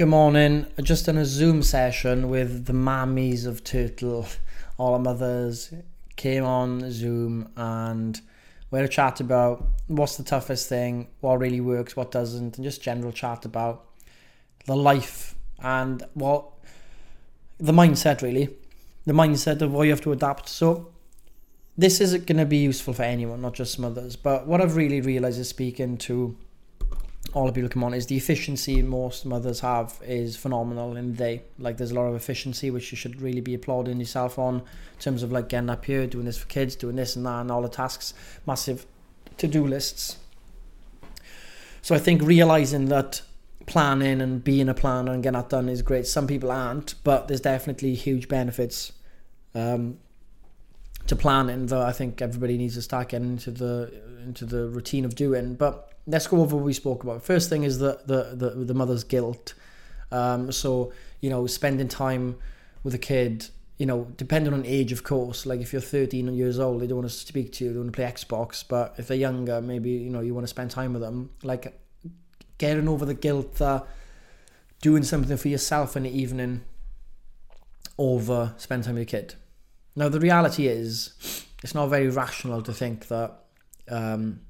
Good morning. Just in a Zoom session with the mammies of Turtle. All our mothers came on Zoom and we had a chat about what's the toughest thing, what really works, what doesn't, and just general chat about the life and what the mindset really, the mindset of what you have to adapt. So this isn't going to be useful for anyone, not just mothers. But what I've really realized is speaking to all the people come on is the efficiency most mothers have is phenomenal in the day. Like there's a lot of efficiency which you should really be applauding yourself on in terms of like getting up here, doing this for kids, doing this and that and all the tasks, massive to do lists. So I think realizing that planning and being a planner and getting that done is great. Some people aren't, but there's definitely huge benefits um, to planning that I think everybody needs to start getting into the into the routine of doing. But let's go over what we spoke about. First thing is the the the, the mother's guilt. Um, so you know, spending time with a kid, you know, depending on age, of course. Like if you're 13 years old, they don't want to speak to you, they want to play Xbox. But if they're younger, maybe you know you want to spend time with them. Like getting over the guilt that doing something for yourself in the evening over spend time with your kid. Now the reality is, it's not very rational to think that. Um,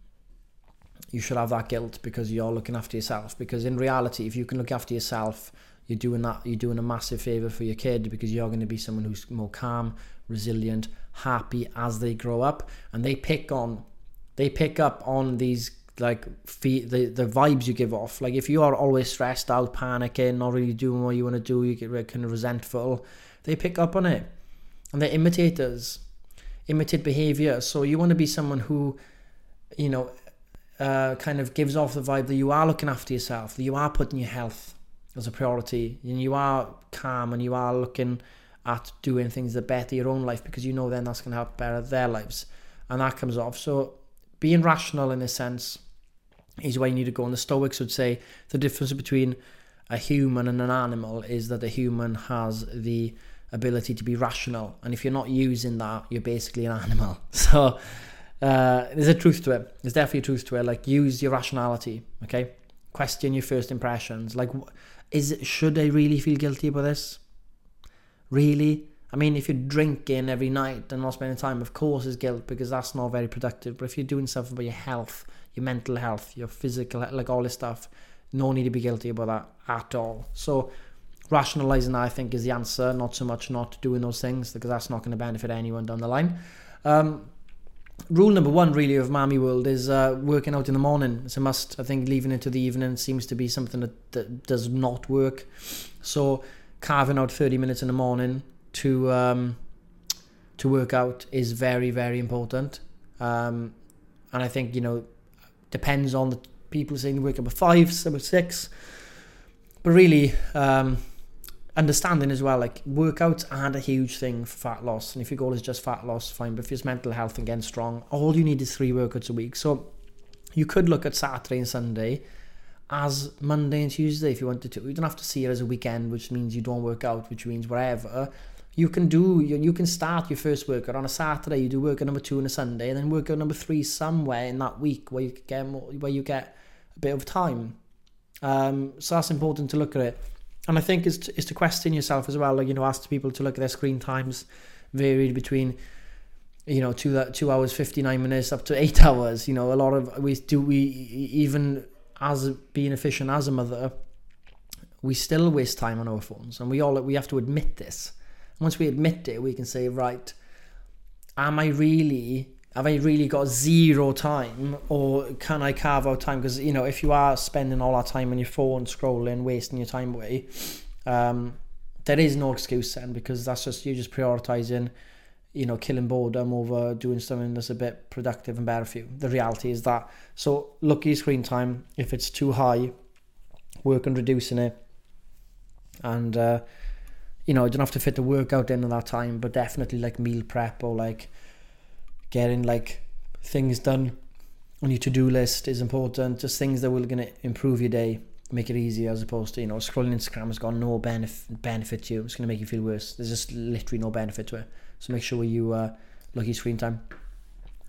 you should have that guilt because you're looking after yourself. Because in reality, if you can look after yourself, you're doing that. You're doing a massive favor for your kid because you're going to be someone who's more calm, resilient, happy as they grow up, and they pick on, they pick up on these like the the vibes you give off. Like if you are always stressed out, panicking, not really doing what you want to do, you get kind of resentful. They pick up on it, and they're imitators, imitate behavior. So you want to be someone who, you know, uh, kind of gives off the vibe that you are looking after yourself, that you are putting your health as a priority, and you are calm and you are looking at doing things that better your own life because you know then that's going to help better their lives, and that comes off. So being rational in a sense is where you need to go. And the Stoics would say the difference between a human and an animal is that a human has the ability to be rational, and if you're not using that, you're basically an animal. So uh, there's a truth to it. There's definitely a truth to it. Like use your rationality. Okay, question your first impressions. Like, is should I really feel guilty about this? Really? I mean, if you're drinking every night and not spending time, of course, is guilt because that's not very productive. But if you're doing something about your health, your mental health, your physical, like all this stuff, no need to be guilty about that at all. So, rationalizing, that, I think, is the answer. Not so much not doing those things because that's not going to benefit anyone down the line. Um, rule number one really of Mammy World is uh, working out in the morning. It's a must. I think leaving it to the evening seems to be something that, that does not work. So carving out 30 minutes in the morning to um, to work out is very very important. Um, and I think you know depends on the people saying they wake up at five, some at six. But really, um, understanding as well, like workouts aren't a huge thing for fat loss. And if your goal is just fat loss, fine. But if it's mental health and getting strong, all you need is three workouts a week. So you could look at Saturday and Sunday as Monday and Tuesday if you wanted to. You don't have to see it as a weekend, which means you don't work out, which means whatever. You can do you, you can start your first workout on a Saturday. You do workout number two on a Sunday, and then workout number three somewhere in that week where you get more, where you get a bit of time. Um, so that's important to look at it and I think is to, is to question yourself as well. Like you know, ask people to look at their screen times, varied between you know two that two hours fifty nine minutes up to eight hours. You know, a lot of we do we even as being efficient as a mother, we still waste time on our phones, and we all we have to admit this. Once we admit it, we can say, right, am I really have I really got zero time or can I carve out time? Because, you know, if you are spending all that time on your phone, scrolling, wasting your time away, um, there is no excuse then because that's just, you're just prioritizing, you know, killing boredom over doing something that's a bit productive and better for you. The reality is that. So look at your screen time. If it's too high, work on reducing it. And, uh, you know, you don't have to fit the workout in at that time, but definitely like meal prep or like, getting like things done on your to-do list is important. Just things that will going to improve your day make it easier as opposed to you know scrolling instagram has got no benefit benefit to you. It's going to make you feel worse. There's just literally no benefit to it. So make sure you uh, look at your screen time.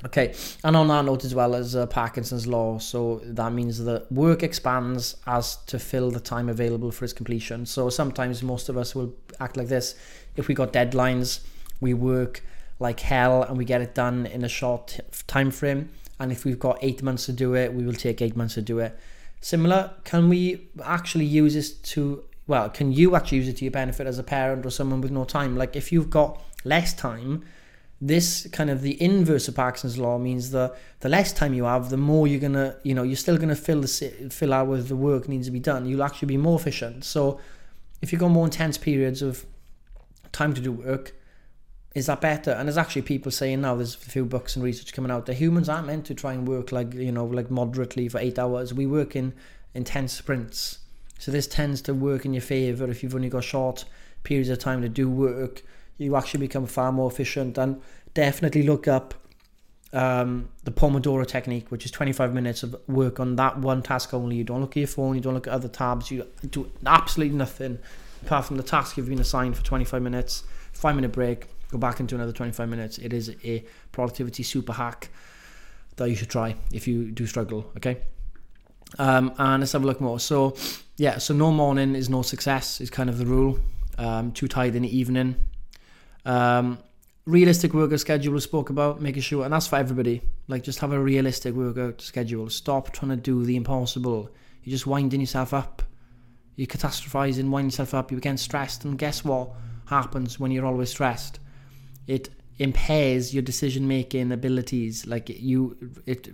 Okay, and on that note as well as uh, Parkinson's law, so that means that work expands as to fill the time available for its completion. So sometimes most of us will act like this. If we got deadlines, we work like hell and we get it done in a short time frame. And if we've got eight months to do it, we will take eight months to do it. Similar, can we actually use this to well, can you actually use it to your benefit as a parent or someone with no time? Like if you've got less time, this kind of the inverse of Parkinson's law means that the less time you have, the more you're gonna, you know, you're still gonna fill the fill out with the work needs to be done. You'll actually be more efficient. So, if you've got more intense periods of time to do work, is that better? And there's actually people saying now there's a few books and research coming out that humans aren't meant to try and work like you know like moderately for eight hours. We work in intense sprints. So this tends to work in your favour if you've only got short periods of time to do work you actually become far more efficient. And definitely look up um, the Pomodoro technique, which is 25 minutes of work on that one task only. You don't look at your phone, you don't look at other tabs, you do absolutely nothing apart from the task you've been assigned for 25 minutes, five minute break, go back into another 25 minutes. It is a productivity super hack that you should try if you do struggle, okay? Um, and let's have a look more. So, yeah, so no morning is no success, is kind of the rule. Um, too tired in the evening, um, realistic workout schedule we spoke about, making sure, and that's for everybody. Like, just have a realistic workout schedule. Stop trying to do the impossible. You're just winding yourself up. You're catastrophizing, winding yourself up. You get stressed, and guess what happens when you're always stressed? It impairs your decision making abilities. Like you, it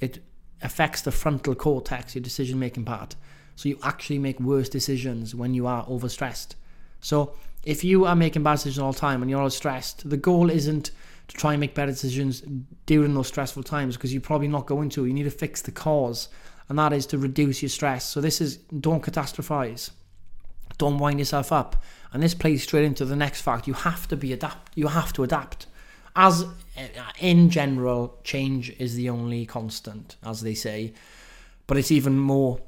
it affects the frontal cortex, your decision making part. So you actually make worse decisions when you are overstressed. So if you are making bad decisions all the time and you're all stressed, the goal isn't to try and make better decisions during those stressful times because you're probably not going to. You need to fix the cause, and that is to reduce your stress. So this is don't catastrophize, don't wind yourself up, and this plays straight into the next fact. You have to be adapt. You have to adapt. As in general, change is the only constant, as they say, but it's even more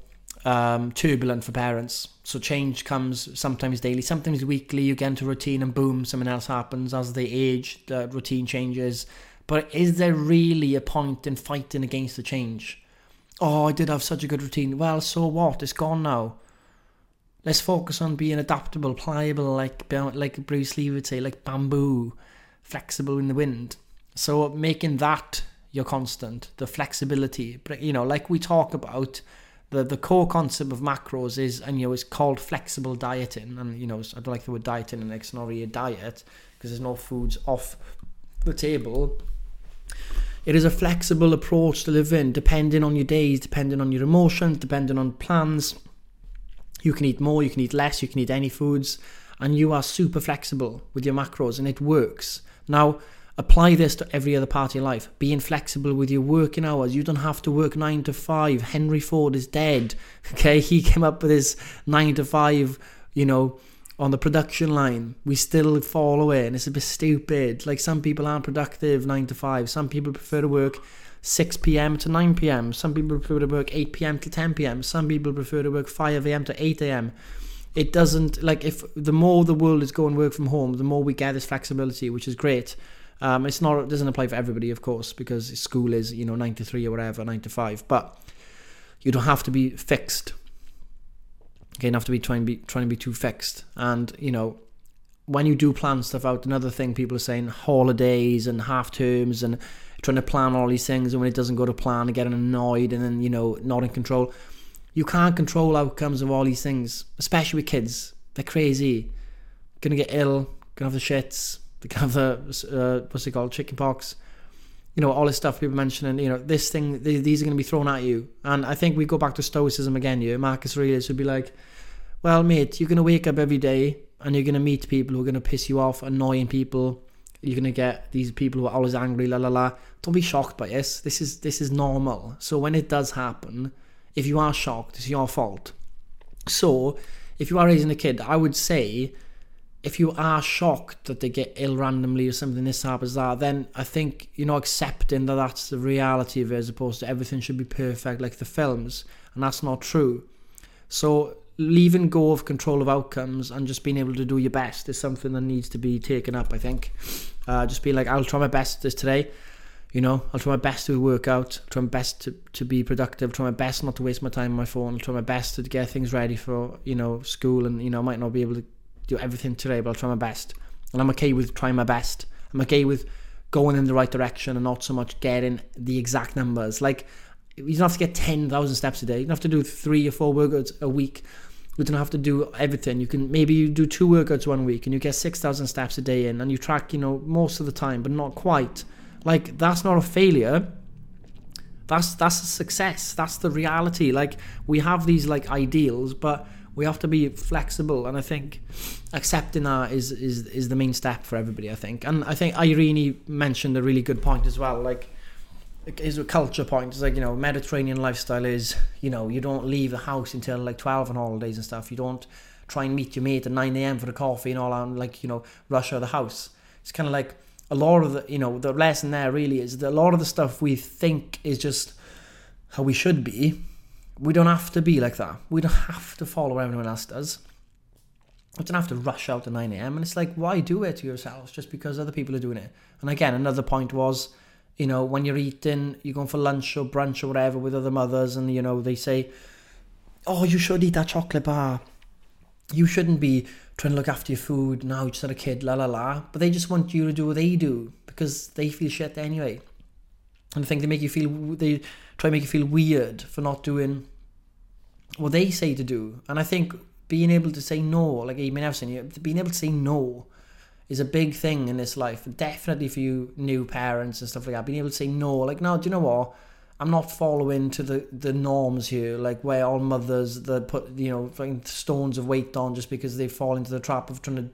um, turbulent for parents. So change comes sometimes daily, sometimes weekly. You get into routine and boom, something else happens as they age. The routine changes. But is there really a point in fighting against the change? Oh, I did have such a good routine. Well, so what? It's gone now. Let's focus on being adaptable, pliable, like like Bruce Lee would say, like bamboo, flexible in the wind. So making that your constant, the flexibility. But you know, like we talk about the the core concept of macros is and you know it's called flexible dieting and you know I don't like the word dieting and it's not really a diet because there's no foods off the table it is a flexible approach to live in depending on your days depending on your emotions depending on plans you can eat more you can eat less you can eat any foods and you are super flexible with your macros and it works now Apply this to every other part of your life. Being flexible with your working hours. You don't have to work nine to five. Henry Ford is dead. Okay, he came up with his nine to five, you know, on the production line. We still fall away, and it's a bit stupid. Like some people aren't productive nine to five. Some people prefer to work 6 p.m. to 9 p.m. Some people prefer to work 8 p.m. to 10 p.m. Some people prefer to work 5 a.m. to 8 a.m. It doesn't like if the more the world is going work from home, the more we get this flexibility, which is great. Um, it's not it doesn't apply for everybody, of course, because school is you know nine to three or whatever, nine to five. But you don't have to be fixed. Okay, you don't have to be trying to be trying to be too fixed. And you know, when you do plan stuff out, another thing people are saying holidays and half terms and trying to plan all these things, and when it doesn't go to plan, getting annoyed and then you know not in control. You can't control outcomes of all these things, especially with kids. They're crazy. Gonna get ill. Gonna have the shits they have the uh, what's it called, chicken pox. You know all this stuff people mentioning. You know this thing, these are to be thrown at you. And I think we go back to stoicism again. You, Marcus Aurelius would be like, "Well, mate, you're to wake up every day and you're to meet people who are to piss you off, annoying people. You're to get these people who are always angry, la la la. Don't be shocked by this. This is this is normal. So when it does happen, if you are shocked, it's your fault. So if you are raising a kid, I would say if you are shocked that they get ill randomly or something this happens that then i think you know accepting that that's the reality of it as opposed to everything should be perfect like the films and that's not true so leaving go of control of outcomes and just being able to do your best is something that needs to be taken up i think uh, just be like i'll try my best this today You know, I'll try my best to work out, try my best to, to be productive, try my best not to waste my time on my phone, I'll try my best to get things ready for, you know, school and, you know, I might not be able to do everything today, but I'll try my best. And I'm okay with trying my best. I'm okay with going in the right direction and not so much getting the exact numbers. Like, you don't have to get 10,000 steps a day. You don't have to do three or four workouts a week. You don't have to do everything. You can maybe you do two workouts one week and you get 6,000 steps a day in and you track, you know, most of the time, but not quite. Like that's not a failure. That's that's a success. That's the reality. Like we have these like ideals, but we have to be flexible and I think accepting that is is is the main step for everybody, I think. And I think Irene mentioned a really good point as well. Like is a culture point. It's like, you know, Mediterranean lifestyle is, you know, you don't leave the house until like 12 on holidays and stuff. You don't try and meet your mate at 9 a.m. for a coffee and all and like, you know, rush out of the house. It's kind of like a lot of the you know the lesson there really is that a lot of the stuff we think is just how we should be we don't have to be like that we don't have to follow what everyone else does we don't have to rush out at 9am and it's like why do it to yourselves just because other people are doing it and again another point was you know when you're eating you're going for lunch or brunch or whatever with other mothers and you know they say oh you should eat that chocolate bar. You shouldn't be trying to look after your food now just not a kid la la la. But they just want you to do what they do because they feel shit anyway. And I think they make you feel they try to make you feel weird for not doing what they say to do. And I think being able to say no like I've seen being able to say no is a big thing in this life definitely for you new parents and stuff like that being able to say no like no do you know what I'm not following to the, the norms here, like where all mothers that put you know stones of weight on just because they fall into the trap of trying to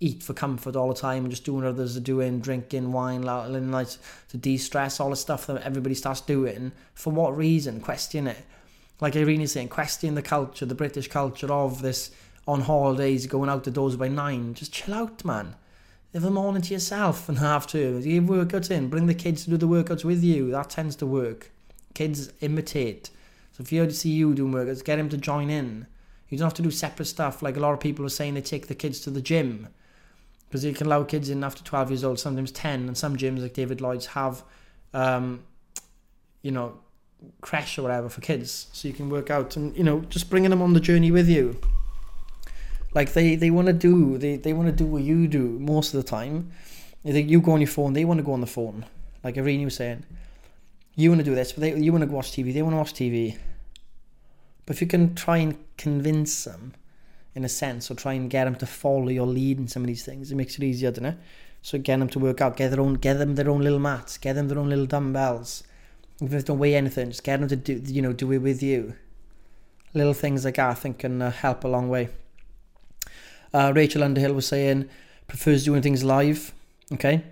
eat for comfort all the time and just doing what others are doing, drinking wine, like to de-stress, all the stuff that everybody starts doing. For what reason? Question it. Like Irene is saying, question the culture, the British culture of this on holidays, going out the doors by nine. Just chill out, man. Have morning to yourself and half two. Give workouts in. Bring the kids to do the workouts with you. That tends to work kids imitate. So if you see you doing workouts, get him to join in. You don't have to do separate stuff. Like a lot of people are saying, they take the kids to the gym because you can allow kids in after 12 years old, sometimes 10. And some gyms like David Lloyd's have, um, you know, crèche or whatever for kids, so you can work out and you know just bringing them on the journey with you. Like they they want to do they they want to do what you do most of the time. You go on your phone, they want to go on the phone. Like Irene was saying, you want to do this, but they, you want to watch TV, they want to watch TV. But if you can try and convince them, in a sense, or try and get them to follow your lead in some of these things, it makes it easier, doesn't it? So get them to work out, get their own, get them their own little mats, get them their own little dumbbells. If they don't weigh anything, just get them to do, you know, do it with you. Little things like that, I think, can uh, help a long way. Uh, Rachel Underhill was saying prefers doing things live, okay,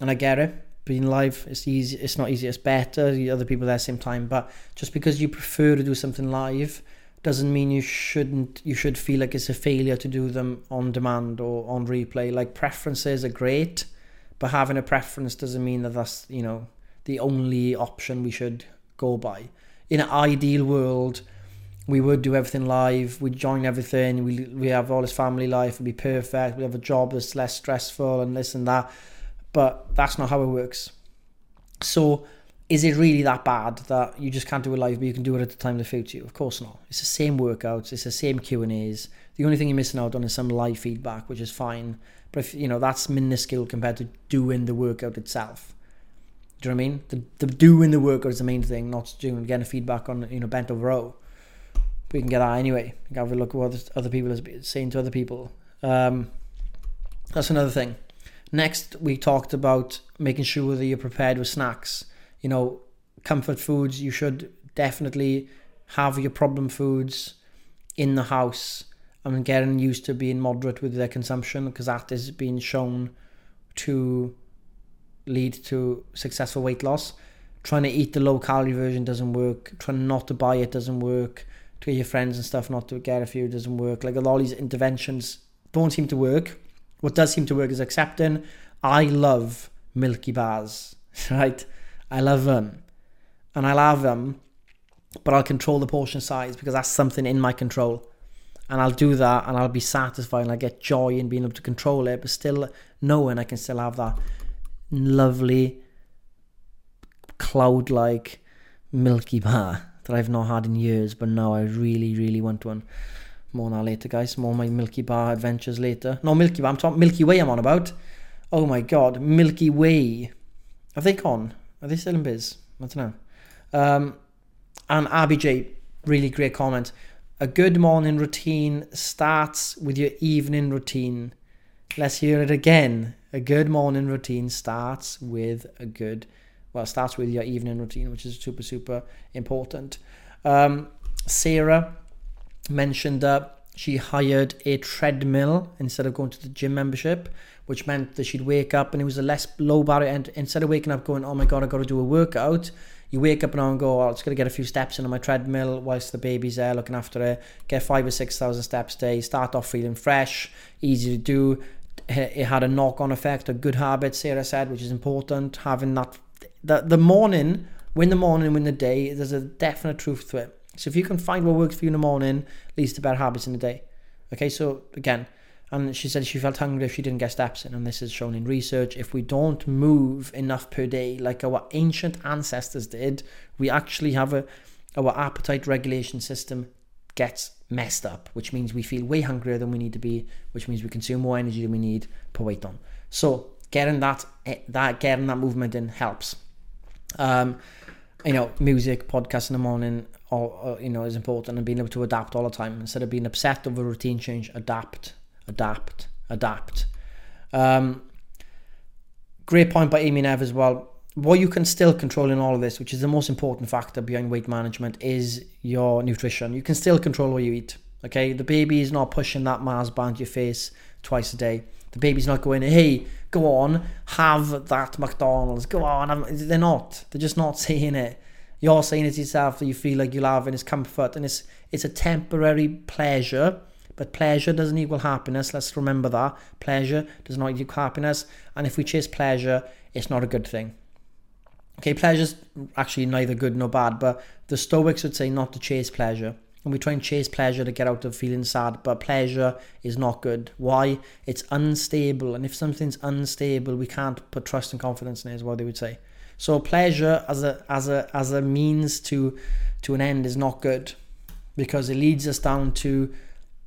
and I get it. Being live it's easy it's not easy it's better The other people there same time. But just because you prefer to do something live doesn't mean you shouldn't you should feel like it's a failure to do them on demand or on replay. Like preferences are great but having a preference doesn't mean that that's you know the only option we should go by. In an ideal world we would do everything live we'd join everything we, we have all this family life it'd be perfect we have a job that's less stressful and this and that but that's not how it works. So, is it really that bad that you just can't do it live, but you can do it at the time that suits you? Of course not. It's the same workouts, it's the same Q and A's. The only thing you're missing out on is some live feedback, which is fine. But if you know that's minuscule compared to doing the workout itself. Do you know what I mean? The, the doing the workout is the main thing, not doing getting feedback on you know bent over row. We can get that anyway. We can have a look at what other people are saying to other people. Um, that's another thing. Next, we talked about making sure that you're prepared with snacks. You know, comfort foods, you should definitely have your problem foods in the house and getting used to being moderate with their consumption because that is being shown to lead to successful weight loss. Trying to eat the low calorie version doesn't work. Trying not to buy it doesn't work. To your friends and stuff not to get a few doesn't work. Like all these interventions don't seem to work. What does seem to work is accepting. I love Milky Bars, right? I love them. And I love them, but I'll control the portion size because that's something in my control. And I'll do that and I'll be satisfied and I get joy in being able to control it, but still knowing I can still have that lovely cloud like Milky Bar that I've not had in years, but now I really, really want one. More on that later, guys. More my Milky Bar adventures later. No, Milky Bar. I'm talking Milky Way. I'm on about. Oh my God, Milky Way. Have they gone? Are they still in biz? I don't know. Um, and RBJ, really great comment. A good morning routine starts with your evening routine. Let's hear it again. A good morning routine starts with a good, well, starts with your evening routine, which is super, super important. Um, Sarah mentioned that she hired a treadmill instead of going to the gym membership, which meant that she'd wake up and it was a less low barrier. And instead of waking up going, oh my God, I got to do a workout, you wake up and go, oh, just going to get a few steps in on my treadmill whilst the baby's there looking after it, get five or 6,000 steps a day, start off feeling fresh, easy to do. It had a knock on effect, a good habit, Sarah said, which is important. Having that, the, the morning, win the morning, win the day, there's a definite truth to it. So if you can find what works for you in the morning, leads to better habits in the day. Okay, so again, and she said she felt hungry if she didn't get steps in, and this is shown in research. If we don't move enough per day, like our ancient ancestors did, we actually have a our appetite regulation system gets messed up, which means we feel way hungrier than we need to be, which means we consume more energy than we need per weight on. So getting that eh, that getting that movement in helps. Um, you know, music, podcast in the morning, all, or you know, is important, and being able to adapt all the time instead of being upset over routine change. Adapt adapt, adapt. Um, great point by Amy Nev as well. What you can still control in all of this, which is the most important factor behind weight management, is your nutrition. You can still control what you eat. Okay, the baby is not pushing that Mars bar into your face twice a day. The baby's not going, hey, go on, have that McDonald's, go on. They're not. They're just not saying it. You're saying it yourself that you feel like you'll have in its comfort, and it's it's a temporary pleasure but pleasure doesn't equal happiness. Let's remember that. Pleasure does not equal happiness. And if we chase pleasure, it's not a good thing. Okay, pleasure's actually neither good nor bad, but the Stoics would say not to chase pleasure. And we try and chase pleasure to get out of feeling sad, but pleasure is not good. Why? It's unstable. And if something's unstable, we can't put trust and confidence in it, is what they would say. So pleasure as a as a as a means to to an end is not good because it leads us down to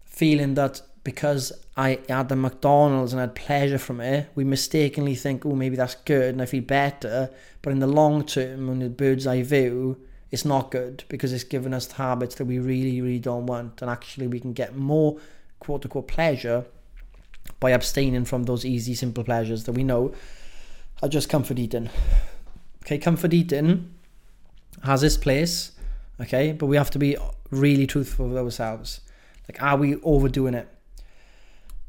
feeling that because I had the McDonald's and had pleasure from it, we mistakenly think, oh, maybe that's good and I feel better. But in the long term, on the bird's eye view, it's not good because it's given us habits that we really, really don't want. And actually, we can get more quote unquote pleasure by abstaining from those easy, simple pleasures that we know are just comfort eating. Okay, comfort eating has its place, okay, but we have to be really truthful with ourselves. Like, are we overdoing it?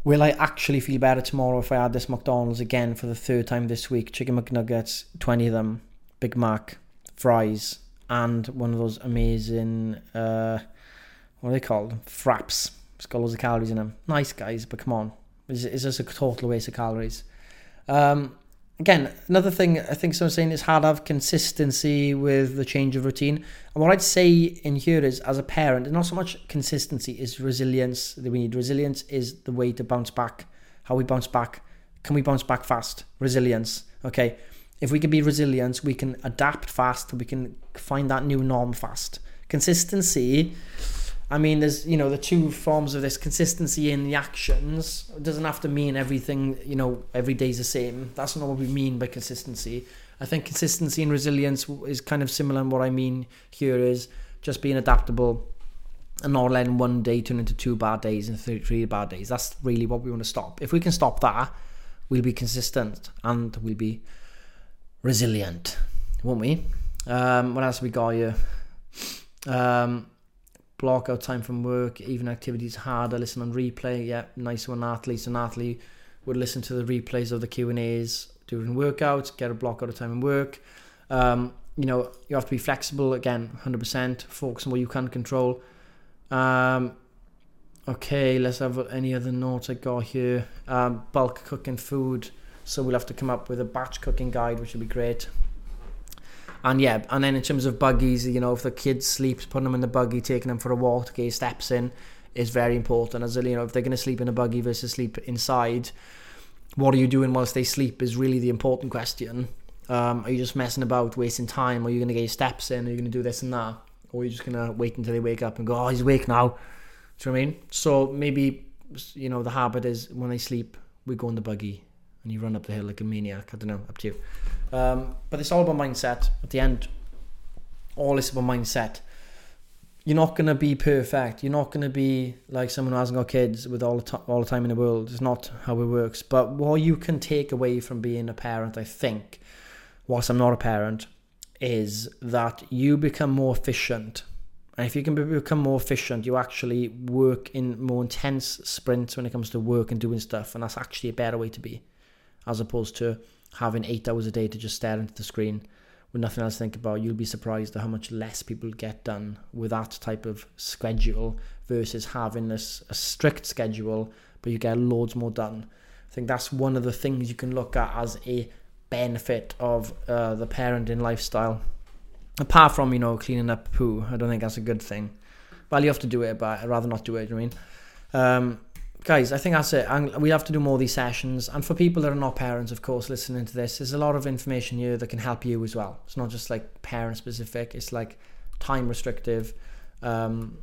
Will I actually feel better tomorrow if I add this McDonald's again for the third time this week? Chicken McNuggets, 20 of them, Big Mac, fries, and one of those amazing, uh, what are they called? Fraps. It's got loads of calories in them. Nice, guys, but come on. It's, just a total waste of calories. Um, again, another thing I think someone's saying is hard to have consistency with the change of routine. And what I'd say in here is, as a parent, not so much consistency is resilience that we need. Resilience is the way to bounce back. How we bounce back. Can we bounce back fast? Resilience. Okay. If we can be resilient, we can adapt fast. We can find that new norm fast. Consistency I mean, there's you know the two forms of this consistency in the actions. It doesn't have to mean everything. You know, every day's the same. That's not what we mean by consistency. I think consistency and resilience is kind of similar. And what I mean here is just being adaptable and not letting one day turn into two bad days and three bad days. That's really what we want to stop. If we can stop that, we'll be consistent and we'll be resilient, won't we? Um, what else we got here? Um, block out time from work, even activities harder, listen on replay. Yeah, nice one, Natalie. So Natalie would listen to the replays of the Q and A's during workouts, get a block out of time in work. Um, you know, you have to be flexible again, 100%, focus on what you can control. Um, okay, let's have any other notes I got here. Um, bulk cooking food. So we'll have to come up with a batch cooking guide, which would be great. And yeah, and then in terms of buggies, you know, if the kid sleeps, putting them in the buggy, taking them for a walk get steps in is very important. As you know, if they're going to sleep in a buggy versus sleep inside, what are you doing whilst they sleep is really the important question. Um, are you just messing about, wasting time? Are you going to get your steps in? Are you going to do this and that? Or are you just going to wait until they wake up and go, oh, he's awake now? Do you know what I mean? So maybe, you know, the habit is when they sleep, we go in the buggy and you run up the hill like a maniac. I don't know, up to you. Um, but it's all about mindset. At the end, all is about mindset. You're not gonna be perfect. You're not gonna be like someone who hasn't got kids with all the t- all the time in the world. It's not how it works. But what you can take away from being a parent, I think, whilst I'm not a parent, is that you become more efficient. And if you can become more efficient, you actually work in more intense sprints when it comes to work and doing stuff, and that's actually a better way to be, as opposed to having eight hours a day to just stare into the screen with nothing else to think about, you'll be surprised at how much less people get done with that type of schedule versus having this a strict schedule, but you get loads more done. I think that's one of the things you can look at as a benefit of uh, the parenting lifestyle. Apart from you know cleaning up poo, I don't think that's a good thing. Well, you have to do it, but I'd rather not do it. You know I mean, um, guys, I think that's it. We have to do more of these sessions. And for people that are not parents, of course, listening to this, there's a lot of information here that can help you as well. It's not just like parent specific. It's like time restrictive, um,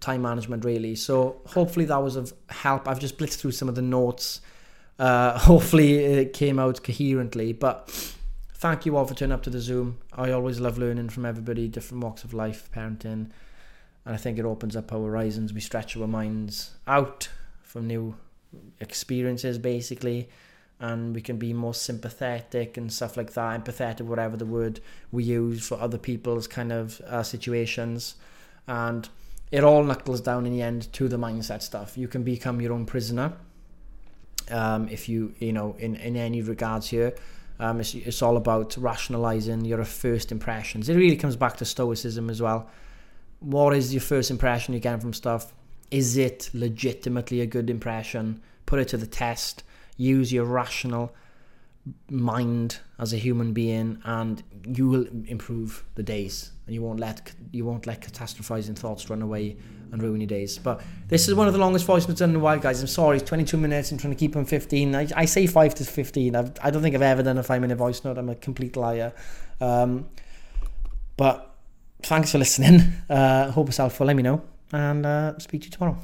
time management really. So hopefully that was of help. I've just blitzed through some of the notes. Uh, hopefully it came out coherently, but thank you all for turning up to the Zoom. I always love learning from everybody, different walks of life, parenting and I think it opens up our horizons. We stretch our minds out from new experiences, basically, and we can be more sympathetic and stuff like that, empathetic, whatever the word we use for other people's kind of uh, situations, and it all knuckles down in the end to the mindset stuff. You can become your own prisoner um, if you, you know, in in any regards here. Um, it's, it's all about rationalizing your first impressions. It really comes back to stoicism as well what is your first impression you get from stuff? Is it legitimately a good impression? Put it to the test. Use your rational mind as a human being, and you will improve the days. And you won't let you won't let catastrophizing thoughts run away and ruin your days. But this is one of the longest voice notes in a while, guys. I'm sorry, it's 22 minutes. I'm trying to keep them 15. I, I say five to 15. I've, I do not think I've ever done a five minute voice note. I'm a complete liar. Um, but thanks for listening. Uh, hope it's helpful. Let me know, and uh, speak to you tomorrow.